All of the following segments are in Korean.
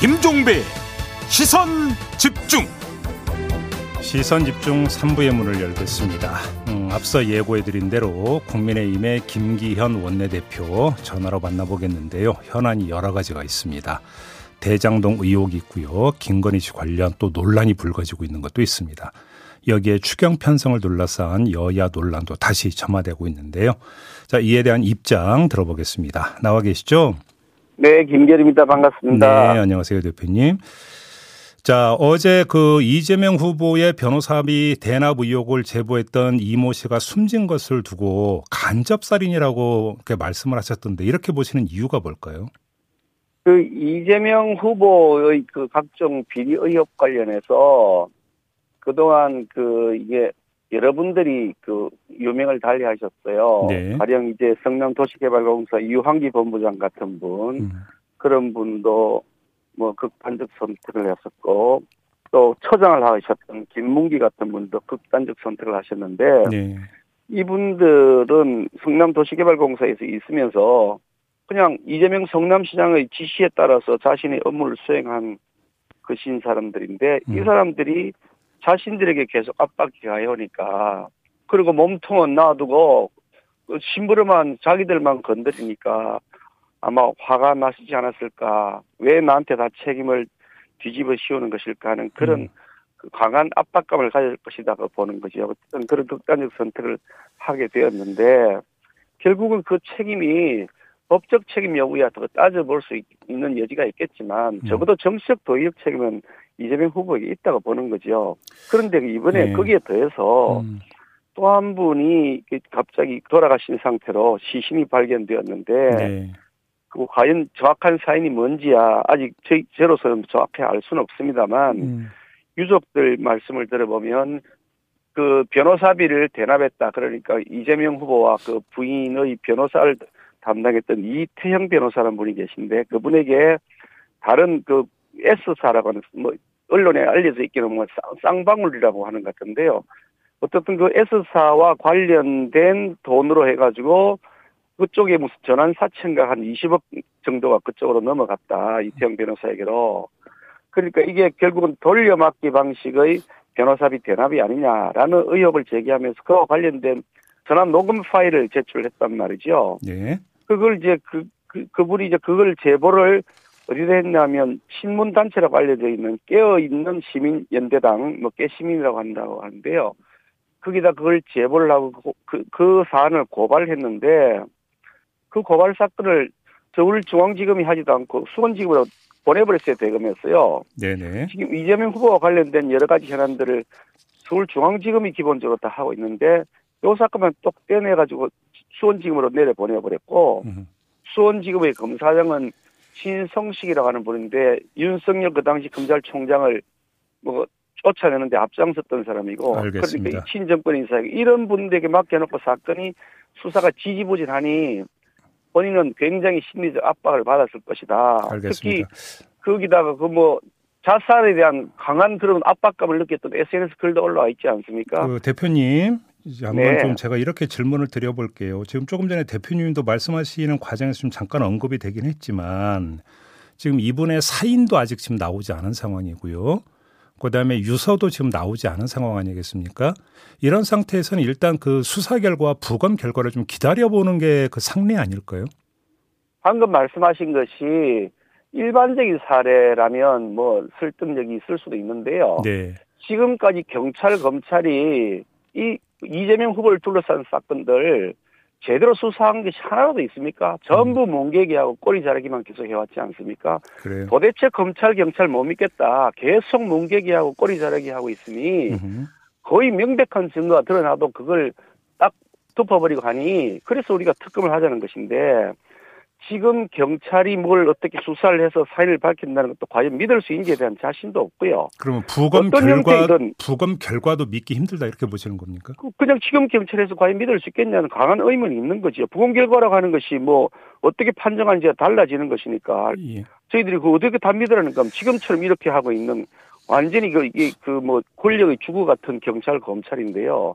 김종배 시선 집중 시선 집중 3부의 문을 열겠습니다. 음, 앞서 예고해드린 대로 국민의힘의 김기현 원내대표 전화로 만나보겠는데요. 현안이 여러 가지가 있습니다. 대장동 의혹이 있고요. 김건희 씨 관련 또 논란이 불거지고 있는 것도 있습니다. 여기에 추경 편성을 둘러싼 여야 논란도 다시 점화되고 있는데요. 자, 이에 대한 입장 들어보겠습니다. 나와 계시죠? 네, 김결입니다. 반갑습니다. 네, 안녕하세요, 대표님. 자, 어제 그 이재명 후보의 변호사비 대납 의혹을 제보했던 이모 씨가 숨진 것을 두고 간접살인이라고 말씀을 하셨던데 이렇게 보시는 이유가 뭘까요? 그 이재명 후보의 그 각종 비리 의혹 관련해서 그동안 그 이게 여러분들이 그 유명을 달리하셨어요. 네. 가령 이제 성남 도시개발공사 유한기 본부장 같은 분 음. 그런 분도 뭐 극단적 선택을 했었고 또 처장을 하셨던 김문기 같은 분도 극단적 선택을 하셨는데 네. 이분들은 성남 도시개발공사에서 있으면서 그냥 이재명 성남시장의 지시에 따라서 자신의 업무를 수행한 그신 사람들인데 음. 이 사람들이 자신들에게 계속 압박이 가해오니까 그리고 몸통은 놔두고 그 심부름한 자기들만 건드리니까 아마 화가 나시지 않았을까 왜 나한테 다 책임을 뒤집어 씌우는 것일까 하는 그런 음. 그 강한 압박감을 가질 것이다 고 보는 거죠. 어쨌든 그런 극단적 선택을 하게 되었는데 결국은 그 책임이 법적 책임 여부야 더 따져볼 수 있는 여지가 있겠지만 음. 적어도 정치적 도의적 책임은 이재명 후보에게 있다고 보는 거죠. 그런데 이번에 네. 거기에 더해서 음. 또한 분이 갑자기 돌아가신 상태로 시신이 발견되었는데 네. 그 과연 정확한 사인이 뭔지야 아직 제, 제로서는 정확히 알 수는 없습니다만 음. 유족들 말씀을 들어보면 그 변호사비를 대납했다 그러니까 이재명 후보와 그 부인의 변호사를 담당했던 이태형 변호사라는 분이 계신데 그분에게 다른 그 S사라고 하는 뭐 언론에 알려져 있기는 뭐 쌍방울이라고 하는 것 같은데요. 어떻든 그 S사와 관련된 돈으로 해가지고 그쪽에 무슨 전환 사채인가 한 20억 정도가 그쪽으로 넘어갔다. 이태영 변호사에게로. 그러니까 이게 결국은 돌려막기 방식의 변호사비 대납이 아니냐라는 의혹을 제기하면서 그와 관련된 전환 녹음 파일을 제출했단 말이죠. 네. 그걸 이제 그, 그, 그분이 이제 그걸 제보를 어디다 했냐면 신문단체라고 알려져 있는 깨어있는 시민연대당 뭐 깨시민이라고 한다고 하는데요. 거기다 그걸 제보를 하고 그, 그 사안을 고발했는데 그 고발 사건을 서울중앙지검이 하지도 않고 수원지검으로 보내버렸어요 대검이었어요. 네네. 지금 이재명 후보와 관련된 여러 가지 현안들을 서울중앙지검이 기본적으로 다 하고 있는데 요 사건만 똑 떼내가지고 수원지검으로 내려 보내버렸고 음. 수원지검의 검사장은 신성식이라고 하는 분인데 윤석열 그 당시 검찰총장을 뭐 쫓아내는데 앞장섰던 사람이고 알겠습니다. 그러니까 친정권 인사 이런 분들에게 맡겨놓고 사건이 수사가 지지부진하니 본인은 굉장히 심리적 압박을 받았을 것이다. 알겠습니다. 특히 거기다가 그 뭐 자살에 대한 강한 그런 압박감을 느꼈던 SNS 글도 올라와 있지 않습니까? 그 대표님 한번 네. 좀 제가 이렇게 질문을 드려볼게요. 지금 조금 전에 대표님도 말씀하시는 과정에서 좀 잠깐 언급이 되긴 했지만 지금 이분의 사인도 아직 지금 나오지 않은 상황이고요. 그다음에 유서도 지금 나오지 않은 상황 아니겠습니까? 이런 상태에서는 일단 그 수사 결과 부검 결과를 좀 기다려보는 게 그 상례 아닐까요? 방금 말씀하신 것이 일반적인 사례라면 뭐 설득력이 있을 수도 있는데요. 네. 지금까지 경찰 검찰이 이 이재명 후보를 둘러싼 사건들 제대로 수사한 것이 하나라도 있습니까? 전부 음. 뭉개기하고 꼬리 자르기만 계속 해왔지 않습니까? 그래요. 도대체 검찰 경찰 못 믿겠다. 계속 뭉개기하고 꼬리 자르기 하고 있으니. 거의 명백한 증거가 드러나도 그걸 딱 덮어버리고 하니 그래서 우리가 특검을 하자는 것인데 지금 경찰이 뭘 어떻게 수사를 해서 사인을 밝힌다는 것도 과연 믿을 수 있는지에 대한 자신도 없고요. 그러면 부검 결과 부검 결과도 믿기 힘들다 이렇게 보시는 겁니까? 그 그냥 지금 경찰에서 과연 믿을 수 있겠냐는 강한 의문이 있는 거죠. 부검 결과라고 하는 것이 뭐 어떻게 판정하는지가 달라지는 것이니까 예. 저희들이 그 어떻게 다 믿으라는 건 지금처럼 이렇게 하고 있는 완전히 그 이게 그 뭐 권력의 주구 같은 경찰 검찰인데요.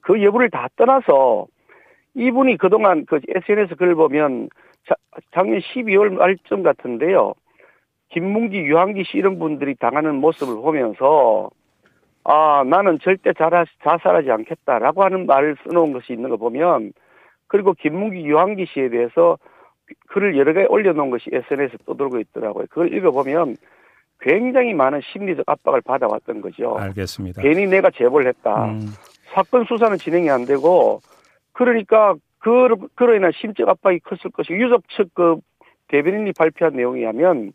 그 여부를 다 떠나서 이분이 그동안 그 SNS 글 보면 자, 작년 12월 말쯤 같은데요. 김문기, 유한기 씨 이런 분들이 당하는 모습을 보면서 아 나는 절대 자라, 자살하지 않겠다라고 하는 말을 써놓은 것이 있는 거 보면 그리고 김문기, 유한기 씨에 대해서 글을 여러 개 올려놓은 것이 SNS에 떠돌고 있더라고요. 그걸 읽어보면 굉장히 많은 심리적 압박을 받아왔던 거죠. 알겠습니다. 괜히 내가 제보를 했다. 음, 사건 수사는 진행이 안 되고 그러니까 그 그로 인한 심적 압박이 컸을 것이고 유족 측 그 대변인이 발표한 내용에 하면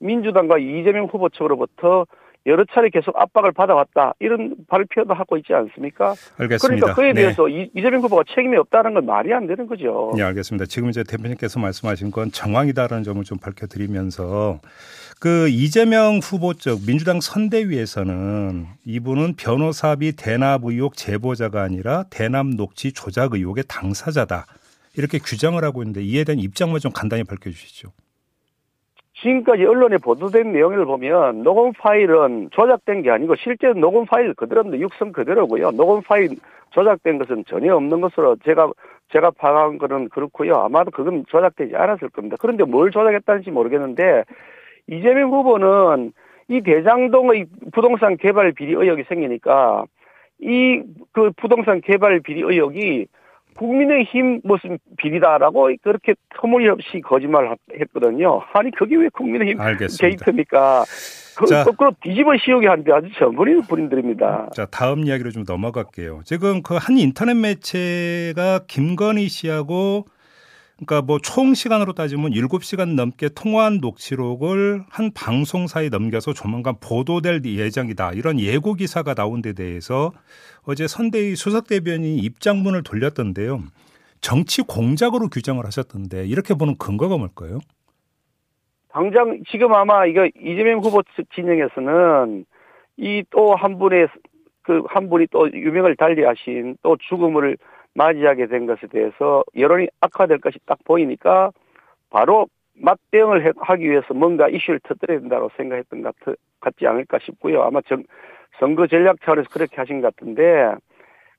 민주당과 이재명 후보 측으로부터 여러 차례 계속 압박을 받아왔다 이런 발표도 하고 있지 않습니까? 알겠습니다. 그러니까 그에 네. 대해서 이- 이재명 후보가 책임이 없다는 건 말이 안 되는 거죠. 네, 알겠습니다. 지금 이제 대표님께서 말씀하신 건 정황이다라는 점을 좀 밝혀드리면서 그 이재명 후보 쪽 민주당 선대위에서는 이분은 변호사비 대납 의혹 제보자가 아니라 대납 녹취 조작 의혹의 당사자다. 이렇게 규정을 하고 있는데 이에 대한 입장만 좀 간단히 밝혀주시죠. 지금까지 언론에 보도된 내용을 보면 녹음 파일은 조작된 게 아니고 실제 녹음 파일 그대로인데 육성 그대로고요. 녹음 파일 조작된 것은 전혀 없는 것으로 제가 제가 파악한 거는 그렇고요. 아마도 그건 조작되지 않았을 겁니다. 그런데 뭘 조작했다는지 모르겠는데 이재명 후보는 이 대장동의 부동산 개발 비리 의혹이 생기니까 이 그 부동산 개발 비리 의혹이 국민의힘 무슨 비리다라고 그렇게 터무니없이 거짓말을 했거든요. 아니 그게 왜 국민의힘 알겠습니다. 게이트입니까? 그 자. 거꾸로 뒤집어 씌우게 하는데 아주 전문인 분들입니다. 자, 다음 이야기로 좀 넘어갈게요. 지금 그 한 인터넷 매체가 김건희 씨하고 그러니까 뭐 총 시간으로 따지면 7시간 넘게 통화한 녹취록을 한 방송사에 넘겨서 조만간 보도될 예정이다. 이런 예고 기사가 나온 데 대해서 어제 선대위 수석 대변인이 입장문을 돌렸던데요. 정치 공작으로 규정을 하셨던데 이렇게 보는 근거가 뭘까요? 당장 지금 아마 이거 이재명 후보 측 진영에서는 이 또 한 분의 그 한 분이 또 유명을 달리하신 또 죽음을 맞이하게 된 것에 대해서 여론이 악화될 것이 딱 보이니까 바로 맞대응을 해- 하기 위해서 뭔가 이슈를 터뜨려야 된다고 생각했던 것 같, 같지 않을까 싶고요. 아마 정, 선거 전략 차원에서 그렇게 하신 것 같은데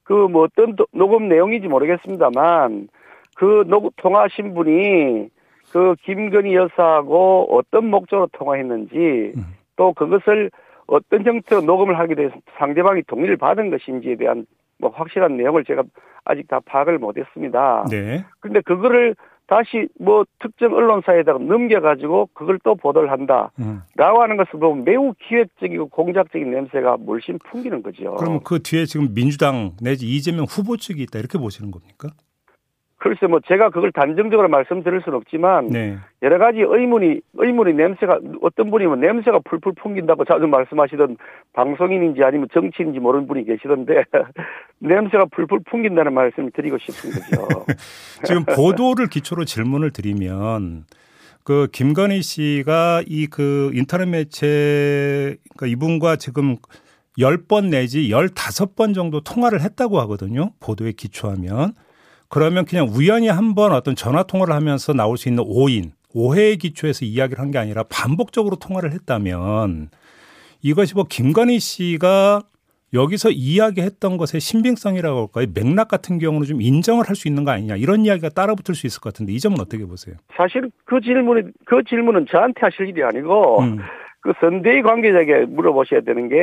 그 뭐 어떤 도- 녹음 내용인지 모르겠습니다만 그 녹, 통화하신 분이 그 김건희 여사하고 어떤 목적으로 통화했는지 음. 또 그것을 어떤 형태로 녹음을 하게 돼서 상대방이 동의를 받은 것인지에 대한 뭐 확실한 내용을 제가 아직 다 파악을 못했습니다. 네. 근데 그거를 다시 뭐 특정 언론사에다가 넘겨가지고 그걸 또 보도를 한다라고 음. 하는 것을 보면 매우 기획적이고 공작적인 냄새가 물씬 풍기는 거죠. 그럼 그 뒤에 지금 민주당 내지 이재명 후보 측이 있다 이렇게 보시는 겁니까? 글쎄 뭐 제가 그걸 단정적으로 말씀드릴 수는 없지만 네. 여러 가지 의문이 의문이 냄새가 어떤 분이면 냄새가 풀풀 풍긴다고 자주 말씀하시던 방송인인지 아니면 정치인인지 모르는 분이 계시던데 냄새가 풀풀 풍긴다는 말씀을 드리고 싶은 거죠. 지금 보도를 기초로 질문을 드리면 그 김건희 씨가 이 그 인터넷 매체 그러니까 이분과 지금 10번 내지 15번 정도 통화를 했다고 하거든요. 보도에 기초하면. 그러면 그냥 우연히 한번 어떤 전화 통화를 하면서 나올 수 있는 오인, 오해에 기초해서 이야기를 한 게 아니라 반복적으로 통화를 했다면 이것이 뭐 김건희 씨가 여기서 이야기했던 것의 신빙성이라고 할까요? 맥락 같은 경우는 좀 인정을 할 수 있는 거 아니냐 이런 이야기가 따라붙을 수 있을 것 같은데 이 점은 어떻게 보세요? 사실 그 질문이 그 질문은 저한테 하실 일이 아니고 음, 그 선대위 관계자에게 물어보셔야 되는 게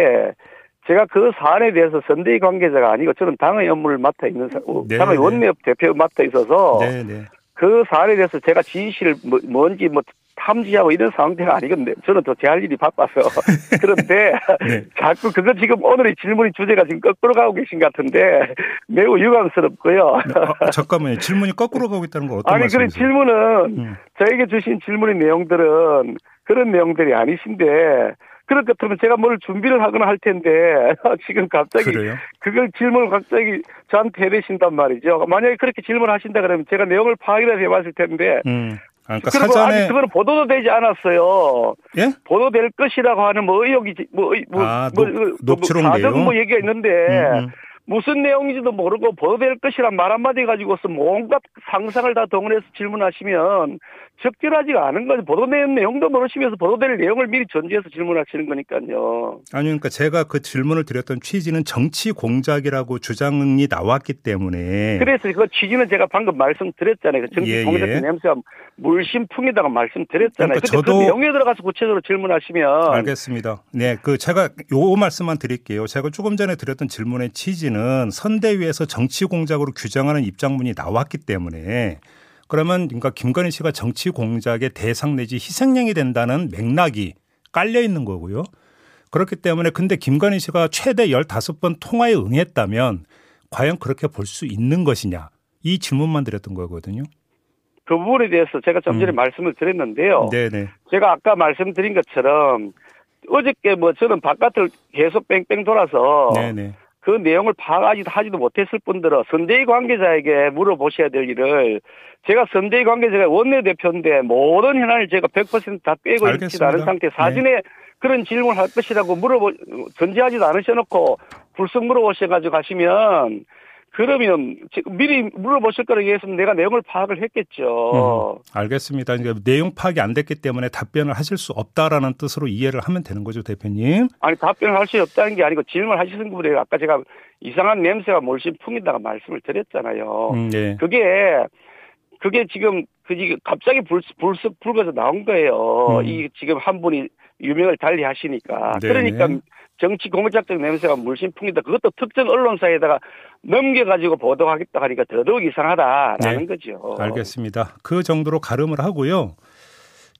제가 그 사안에 대해서 선대위 관계자가 아니고 저는 당의 업무를 맡아 있는 사- 어, 네, 당의 네. 원내협 대표 맡아 있어서 네, 네. 그 사안에 대해서 제가 진실을 뭐- 뭔지 뭐 탐지하고 이런 상태가 아니거든요. 저는 더 제 할 일이 바빠서. 그런데 네. 자꾸 그거 지금 오늘의 질문의 주제가 지금 거꾸로 가고 계신 것 같은데 매우 유감스럽고요. 아, 잠깐만요. 질문이 거꾸로 가고 있다는 건 어떤 아니 그런 말씀이세요? 질문은 음, 저에게 주신 질문의 내용들은 그런 내용들이 아니신데 그럴 것 같으면 제가 뭘 준비를 하거나 할 텐데 지금 갑자기 그래요? 그걸 질문을 갑자기 저한테 해대신단 말이죠. 만약에 그렇게 질문하신다 그러면 제가 내용을 파악이라도 해봤을 텐데 음. 아, 그러니까 그리고 사전에 아직 그거는 보도도 되지 않았어요. 예? 보도될 것이라고 하는 뭐 의혹이 뭐, 의- 뭐, 아, 뭐, 녹- 뭐, 녹취록 뭐 내용? 뭐 얘기가 있는데 음, 음. 무슨 내용인지도 모르고 보도될 것이란 말 한마디 가지고서 뭔가 상상을 다 동원해서 질문하시면 적절하지가 않은 거죠. 보도된 내용도 모르시면서 보도될 내용을 미리 전제해서 질문하시는 거니까요. 아니 그러니까 제가 그 질문을 드렸던 취지는 정치 공작이라고 주장이 나왔기 때문에 그래서 그 취지는 제가 방금 말씀드렸잖아요. 그 정치 예, 공작 예. 냄새가 물심풍이다가 말씀드렸잖아요. 그러니까 근데 저도- 그 내용에 들어가서 구체적으로 질문하시면 알겠습니다. 네, 그 제가 요 말씀만 드릴게요. 제가 조금 전에 드렸던 질문의 취지는 선대위에서 정치 공작으로 규정하는 입장문이 나왔기 때문에 그러면 그러니까 김건희 씨가 정치 공작의 대상 내지 희생양이 된다는 맥락이 깔려 있는 거고요. 그렇기 때문에 근데 김건희 씨가 최대 15번 통화에 응했다면 과연 그렇게 볼 수 있는 것이냐? 이 질문만 드렸던 거거든요. 그 부분에 대해서 제가 좀 전에 음. 말씀을 드렸는데요. 네, 네. 제가 아까 말씀드린 것처럼 어저께 뭐 저는 바깥을 계속 뺑뺑 돌아서 네, 네. 그 내용을 파악하지도 하지도 못했을 뿐더러 선대위 관계자에게 물어보셔야 될 일을 제가 선대위 관계자가 원내대표인데 모든 현안을 제가 100%다 빼고 있지도. 않은 상태 사진에 그런 질문을 할 것이라고 물어보 전제하지도 않으셔놓고 불쑥 물어보셔가지고 가시면 그러면 미리 물어보실 거라 얘기했으면 내가 내용을 파악을 했겠죠. 음, 알겠습니다. 그러니까 내용 파악이 안 됐기 때문에 답변을 하실 수 없다라는 뜻으로 이해를 하면 되는 거죠, 대표님. 아니 답변을 할 수 없다는 게 아니고 질문을 하시는 분에 아까 제가 이상한 냄새가 몰신 풍이다가 말씀을 드렸잖아요. 음, 네. 그게 그게 지금 그 지금 갑자기 불, 불쑥 불거져 나온 거예요. 음. 이 지금 한 분이 유명을 달리 하시니까 네. 그러니까 정치 공작적 냄새가 물씬풍이다. 그것도 특정 언론사에다가 넘겨가지고 보도하겠다 하니까 더더욱 이상하다라는 네. 거죠. 알겠습니다. 그 정도로 가름을 하고요.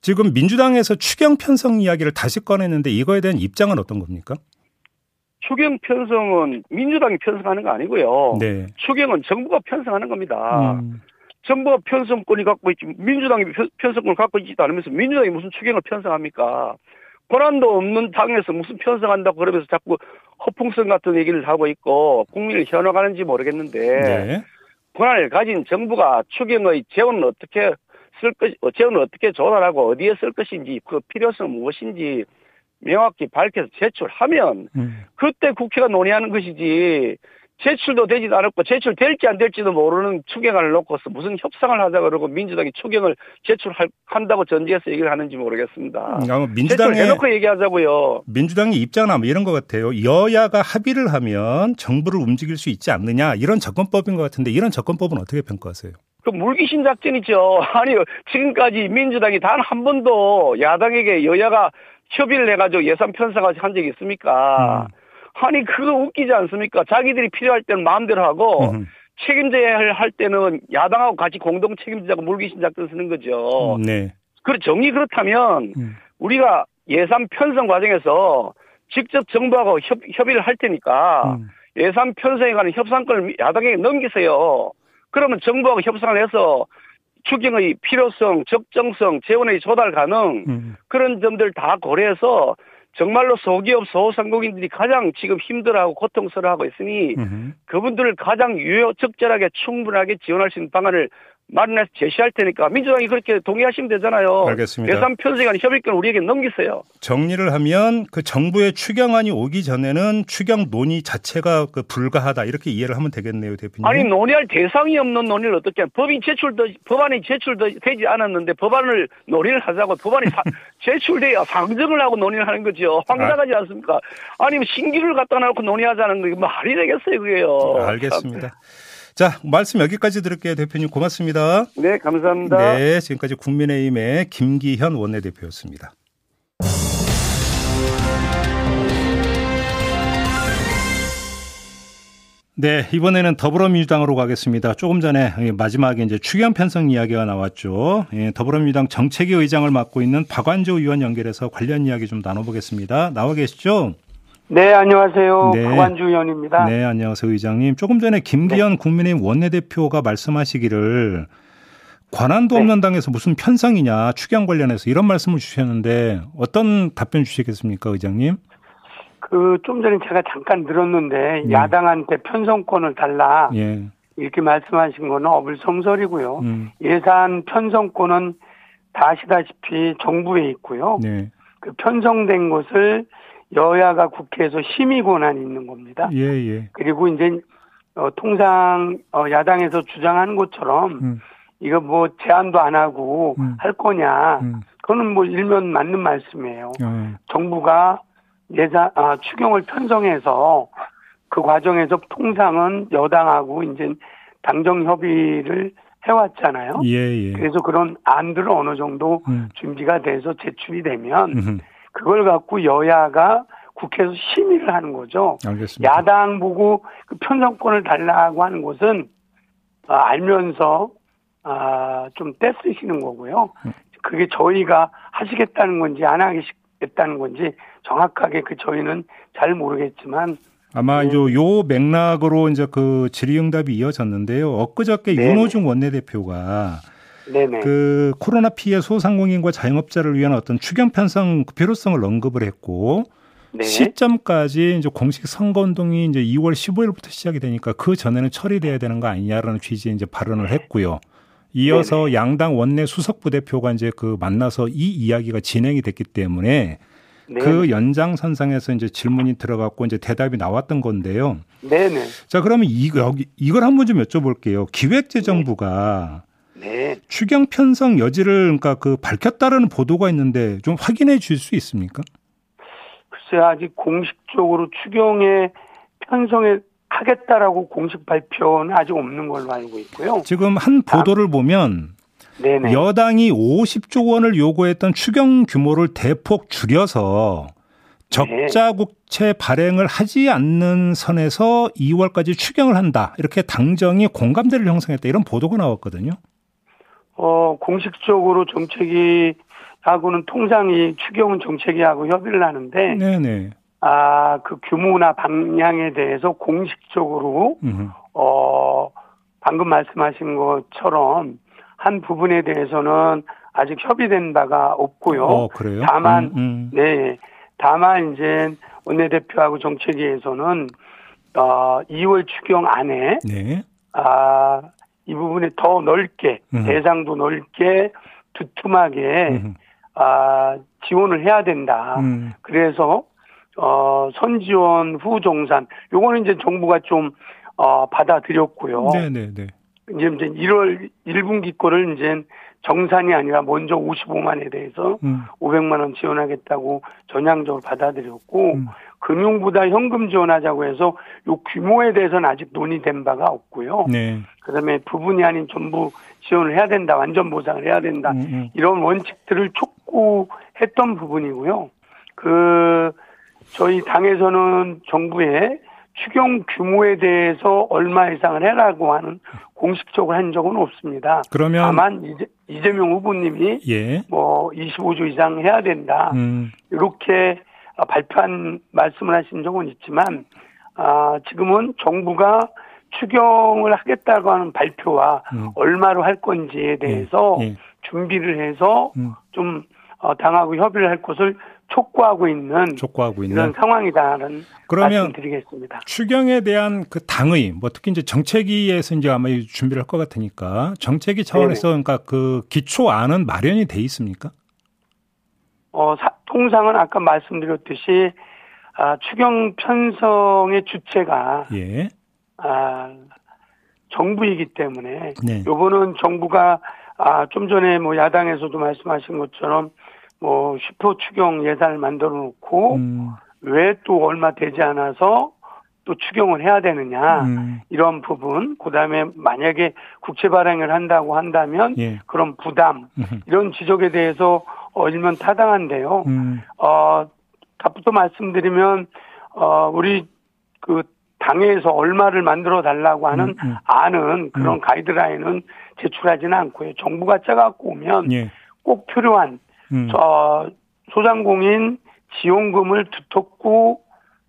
지금 민주당에서 추경 편성 이야기를 다시 꺼냈는데 이거에 대한 입장은 어떤 겁니까? 추경 편성은 민주당이 편성하는 거 아니고요. 네. 추경은 정부가 편성하는 겁니다. 음, 정부가 편성권이 갖고 있지 민주당이 편- 편성권을 갖고 있지도 않으면서 민주당이 무슨 추경을 편성합니까? 권한도 없는 당에서 무슨 편성한다고 그러면서 자꾸 허풍성 같은 얘기를 하고 있고 국민을 현혹하는지 모르겠는데 네. 권한을 가진 정부가 추경의 재원을 어떻게 쓸 것, 어, 재원을 어떻게 조달하고 어디에 쓸 것인지 그 필요성 무엇인지 명확히 밝혀서 제출하면 음, 그때 국회가 논의하는 것이지 제출도 되지도 않았고 제출될지 안 될지도 모르는 추경안을 놓고서 무슨 협상을 하자 그러고 민주당이 추경을 제출한다고 전제해서 얘기를 하는지 모르겠습니다. 아마 민주당의 제출해놓고 얘기하자고요. 민주당의 입장은 이런 것 같아요. 여야가 합의를 하면 정부를 움직일 수 있지 않느냐 이런 접근법인 것 같은데 이런 접근법은 어떻게 평가하세요? 그 물귀신 작전이죠. 아니 지금까지 민주당이 단 한 번도 야당에게 여야가 협의를 해가지고 예산 편성을 한 적이 있습니까? 음. 아니 그거 웃기지 않습니까? 자기들이 필요할 때는 마음대로 하고 음, 책임져야 할 때는 야당하고 같이 공동 책임지자고 물귀신 작전 쓰는 거죠. 음, 네. 그 정리 그렇다면 음, 우리가 예산 편성 과정에서 직접 정부하고 협, 협의를 할 테니까 음, 예산 편성에 관한 협상권을 야당에게 넘기세요. 그러면 정부하고 협상을 해서 추경의 필요성, 적정성, 재원의 조달 가능 음, 그런 점들 다 고려해서 정말로 소기업 소상공인들이 가장 지금 힘들어하고 고통스러워하고 있으니 음. 그분들을 가장 유효 적절하게 충분하게 지원할 수 있는 방안을 마련해서 제시할 테니까 민주당이 그렇게 동의하시면 되잖아요. 알겠습니다. 예산 관한 협의권 우리에게 넘기세요. 정리를 하면 그 정부의 추경안이 오기 전에는 추경 논의 자체가 그 불가하다 이렇게 이해를 하면 되겠네요, 대표님. 아니 논의할 대상이 없는 논의를 어떻게 해? 법이 제출도 법안이 제출되지 않았는데 법안을 논의를 하자고 법안이 사- 제출돼야 상정을 하고 논의를 하는 거죠. 황당하지 않습니까? 아니면 신기를 갖다 놓고 논의하자는 거 이거 말이 되겠어요, 그게요. 알겠습니다. 자, 말씀 여기까지 들을게요, 대표님. 고맙습니다. 참. 네, 감사합니다. 네, 지금까지 국민의힘의 김기현 원내대표였습니다. 네, 이번에는 더불어민주당으로 가겠습니다. 조금 전에 마지막에 이제 추경 편성 이야기가 나왔죠. 예, 더불어민주당 정책위 의장을 맡고 있는 박완조 의원 연결해서 관련 이야기 좀 나눠보겠습니다. 나와 계시죠? 네, 안녕하세요. 네. 박완주 의원입니다. 네, 안녕하세요, 의장님. 조금 전에 김기현 국민의힘 원내대표가 말씀하시기를 관한도 네. 없는 당에서 무슨 편성이냐 추경 관련해서 이런 말씀을 주셨는데 어떤 답변 주시겠습니까, 의장님? 그 좀 전에 제가 잠깐 들었는데 네. 야당한테 편성권을 달라 예, 이렇게 말씀하신 거는 어불성설이고요. 음, 예산 편성권은 다 아시다시피 정부에 있고요. 네, 그 편성된 것을 여야가 국회에서 심의 권한이 있는 겁니다. 예, 예, 그리고 이제 어, 통상 어, 야당에서 주장하는 것처럼 음. 이거 뭐 제안도 안 하고 음. 할 거냐 음. 그거는 뭐 일면 맞는 말씀이에요. 어. 정부가 예산 아, 추경을 편성해서 그 과정에서 통상은 여당하고 이제 당정 협의를 해왔잖아요. 예, 예. 그래서 그런 안들을 어느 정도 음. 준비가 돼서 제출이 되면 음. 그걸 갖고 여야가 국회에서 심의를 하는 거죠. 알겠습니다. 야당 보고 그 편성권을 달라고 하는 것은 아, 알면서 아, 좀 떼쓰시는 거고요. 음. 그게 저희가 하시겠다는 건지 안 하겠다는 건지 정확하게 그 저희는 잘 모르겠지만 아마 네. 요, 요 맥락으로 이제 그 질의응답이 이어졌는데요. 엊그저께 네네. 윤호중 원내대표가 네네 그 코로나 피해 소상공인과 자영업자를 위한 어떤 추경 편성 그 필요성을 언급을 했고 네. 시점까지 이제 공식 선거 운동이 이제 2월 15일부터 시작이 되니까 그 전에는 처리돼야 되는 거 아니냐라는 취지의 이제 발언을 했고요. 이어서 양당 원내 수석 부대표가 이제 그 만나서 이 이야기가 진행이 됐기 때문에 네. 그 연장선상에서 이제 질문이 들어갔고 이제 대답이 나왔던 건데요. 네네 자, 그러면 이거 여기 이걸 한번 좀 여쭤볼게요. 기획재정부가 네. 추경 편성 여지를 그러니까 그 밝혔다라는 보도가 있는데 좀 확인해 줄 수 있습니까? 글쎄 아직 공식적으로 추경에 편성에 하겠다라고 공식 발표는 아직 없는 걸로 알고 있고요. 지금 한 보도를 보면 네네. 여당이 50조 원을 요구했던 추경 규모를 대폭 줄여서 적자 국채 발행을 하지 않는 선에서 2월까지 추경을 한다. 이렇게 당정이 공감대를 형성했다. 이런 보도가 나왔거든요. 어, 공식적으로 정책이 하고는 통상 이 추경은 정책위하고 협의를 하는데 네네. 아, 그 규모나 방향에 대해서 공식적으로 음. 어, 방금 말씀하신 것처럼 한 부분에 대해서는 아직 협의된 바가 없고요. 어, 그래요? 다만 음, 음. 네. 다만 이제 원내대표하고 정책위에서는 어 2월 추경 안에 네. 아, 이 부분에 더 넓게 음. 대상도 넓게 두툼하게 음. 아, 지원을 해야 된다. 음. 그래서 어 선지원 후 정산 요거는 이제 정부가 좀 어, 받아들였고요. 네네네. 이제 이제 1월 1분기 거를 이제 정산이 아니라 먼저 55만에 대해서 음. 500만 원 지원하겠다고 전향적으로 받아들였고 음. 금융보다 현금 지원하자고 해서 요 규모에 대해서는 아직 논의된 바가 없고요. 네. 그다음에 부분이 아닌 전부 지원을 해야 된다, 완전 보상을 해야 된다 음, 음. 이런 원칙들을 촉구했던 부분이고요. 그 저희 당에서는 정부에 추경 규모에 대해서 얼마 이상을 해라고 하는 공식적으로 한 적은 없습니다. 그러면 다만 이재, 이재명 후보님이 예. 뭐 25조 이상 해야 된다. 음. 이렇게 아, 발표한 말씀을 하신 적은 있지만 아, 지금은 정부가 추경을 하겠다고 하는 발표와 음. 얼마로 할 건지에 대해서 예. 준비를 해서 음. 좀 어, 당하고 협의를 할 것을 촉구하고 있는 촉구하고 이런 있는 상황이다는 그러면 말씀드리겠습니다. 추경에 대한 그 당의 뭐 특히 이제 정책위에서 이제 아마 이 준비를 할 것 같으니까 정책위 차원에서 그러니까 그 기초안은 마련이 돼 있습니까? 어, 사- 통상은 아까 말씀드렸듯이 아, 추경 편성의 주체가 예. 아, 정부이기 때문에 네. 요거는 정부가 아, 좀 전에 뭐 야당에서도 말씀하신 것처럼 뭐 슈퍼 추경 예산을 만들어 놓고 음, 왜또 얼마 되지 않아서 또 추경을 해야 되느냐 음, 이런 부분 그다음에 만약에 국채 발행을 한다고 한다면 예. 그런 부담 음, 이런 지적에 대해서 어, 일면 타당한데요. 음, 어, 답부터 말씀드리면, 어, 우리 그 당에서 얼마를 만들어 달라고 하는 음, 음. 안은 그런 음. 가이드라인은 제출하지는 않고요. 정부가 짜갖고 오면 예. 꼭 필요한, 음, 저, 소상공인 지원금을 두텁고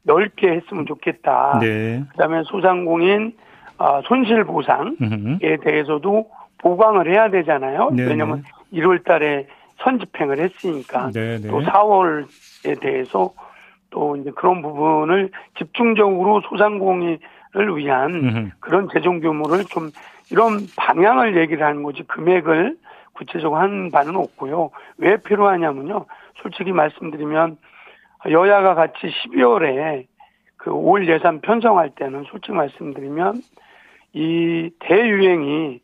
넓게 했으면 좋겠다. 네. 그 다음에 소상공인, 어, 손실 보상에 음, 대해서도 보강을 해야 되잖아요. 네네. 왜냐면 1월 달에 선집행을 했으니까. 네, 네. 또 4월에 대해서 또 이제 그런 부분을 집중적으로 소상공인을 위한 음, 그런 재정 규모를 좀 이런 방향을 얘기를 하는 거지 금액을 구체적으로 한 바는 없고요. 왜 필요하냐면요. 솔직히 말씀드리면 여야가 같이 12월에 그 올 예산 편성할 때는 솔직히 말씀드리면 이 대유행이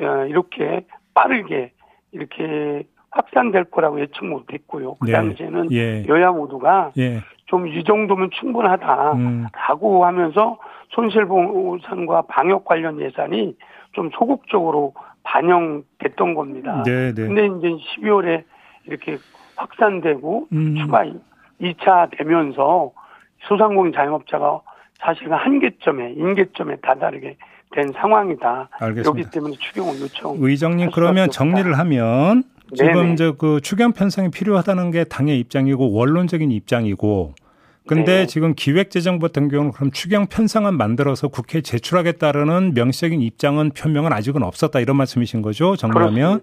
어, 이렇게 빠르게 이렇게 확산될 거라고 예측 못 했고요. 그 네. 당시에는 예. 여야 모두가 예. 좀이 정도면 충분하다라고 음. 하면서 손실보상과 방역 관련 예산이 좀 소극적으로 반영됐던 겁니다. 네, 네. 근데 이제 12월에 이렇게 확산되고 음. 추가 2차 되면서 소상공인 자영업자가 사실은 한계점에 인계점에 다다르게 된 상황이다. 알겠습니다. 여기 때문에 추경을 요청. 의장님 할 그러면. 정리를 하면 지금 네네. 저그 추경 편성이 필요하다는 게 당의 입장이고 원론적인 입장이고 근데 네. 지금 기획재정부 같은 경우는 그럼 추경 편성안 만들어서 국회에 제출하겠다는 명시적인 입장은 표명은 아직은 없었다 이런 말씀이신 거죠 정리하면.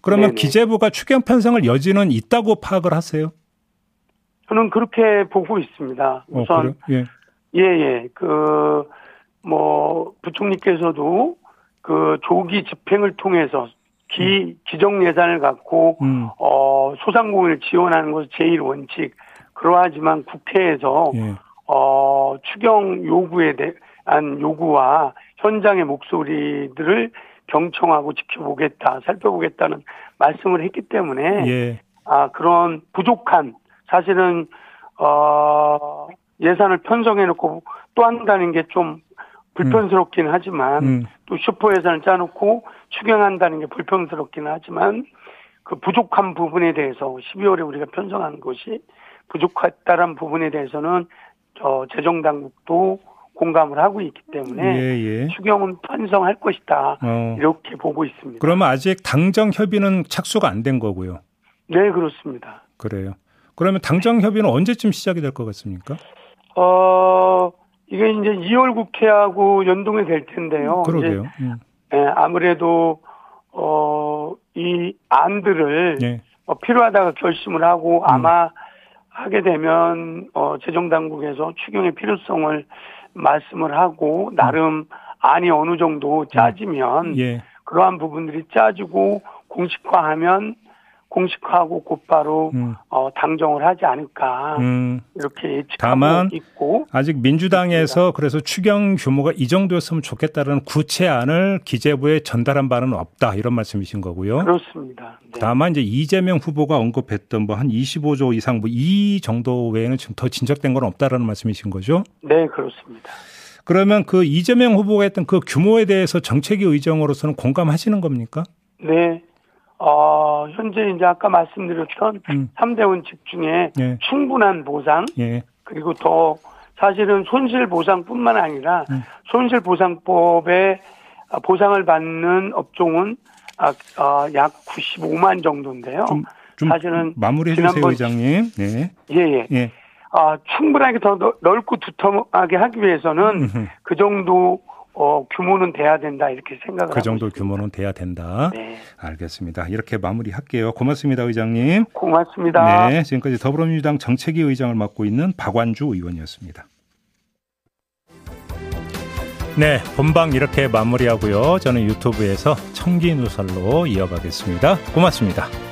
그러면 네네. 기재부가 추경 편성을 여지는 있다고 파악을 하세요? 저는 그렇게 보고 있습니다. 어, 우선 그래요? 예. 예, 예. 그, 뭐, 부총리께서도 그 조기 집행을 통해서 기, 기정 예산을 갖고, 음. 어, 소상공인을 지원하는 것은 제일 원칙. 그러하지만 국회에서, 예. 어, 추경 요구에 대한 요구와 현장의 목소리들을 경청하고 지켜보겠다, 살펴보겠다는 말씀을 했기 때문에, 예. 아, 그런 부족한, 사실은, 어, 예산을 편성해놓고 또 한다는 게 좀 불편스럽긴 하지만, 음. 또 슈퍼 예산을 짜놓고 추경한다는 게 불편스럽긴 하지만, 그 부족한 부분에 대해서 12월에 우리가 편성한 것이 부족했다는 부분에 대해서는 저 재정 당국도 공감을 하고 있기 때문에 예, 예. 추경은 편성할 것이다. 어. 이렇게 보고 있습니다. 그러면 아직 당정 협의는 착수가 안 된 거고요. 네, 그렇습니다. 그래요. 그러면 당정 협의는 언제쯤 시작이 될 것 같습니까? 어, 이게 이제 2월 국회하고 연동이 될 텐데요. 그러게요. 이제, 음. 예, 아무래도, 어, 이 안들을 예. 어, 필요하다가 결심을 하고 아마 하게 되면, 어, 재정당국에서 추경의 필요성을 말씀을 하고 나름 안이 어느 정도 짜지면 예. 그러한 부분들이 짜지고 공식화하면 공식화하고 곧바로 음. 어, 당정을 하지 않을까 음. 이렇게 예측하고 다만 있고 아직 민주당에서 그래서 추경 규모가 이 정도였으면 좋겠다는 구체안을 기재부에 전달한 바는 없다 이런 말씀이신 거고요. 그렇습니다. 네. 다만 이제 이재명 후보가 언급했던 뭐 한 25조 이상 뭐 이 정도 외에는 지금 더 진척된 건 없다라는 말씀이신 거죠. 네, 그렇습니다. 그러면 그 이재명 후보가 했던 그 규모에 대해서 정책위 의정으로서는 공감하시는 겁니까? 네. 어, 현재 이제 아까 말씀드렸던 음. 삼 3대 원칙 중에 예. 충분한 보상 예. 그리고 더 사실은 손실 보상뿐만 아니라 음. 손실 보상법에 보상을 받는 업종은 아, 아, 약 95만 정도인데요. 좀, 좀 사실은 마무리해 주세요, 의장님. 네. 예, 예. 예. 아, 충분하게 더 넓- 넓고 두툼하게 하기 위해서는 음흠. 그 정도 어, 규모는 돼야 된다 이렇게 생각을 그 정도 있습니다. 규모는 돼야 된다. 네. 알겠습니다. 이렇게 마무리할게요. 고맙습니다, 의장님. 고맙습니다. 네, 지금까지 더불어민주당 정책위 의장을 맡고 있는 박완주 의원이었습니다. 네, 본방 이렇게 마무리하고요. 저는 유튜브에서 청기 누설로 이어가겠습니다. 고맙습니다.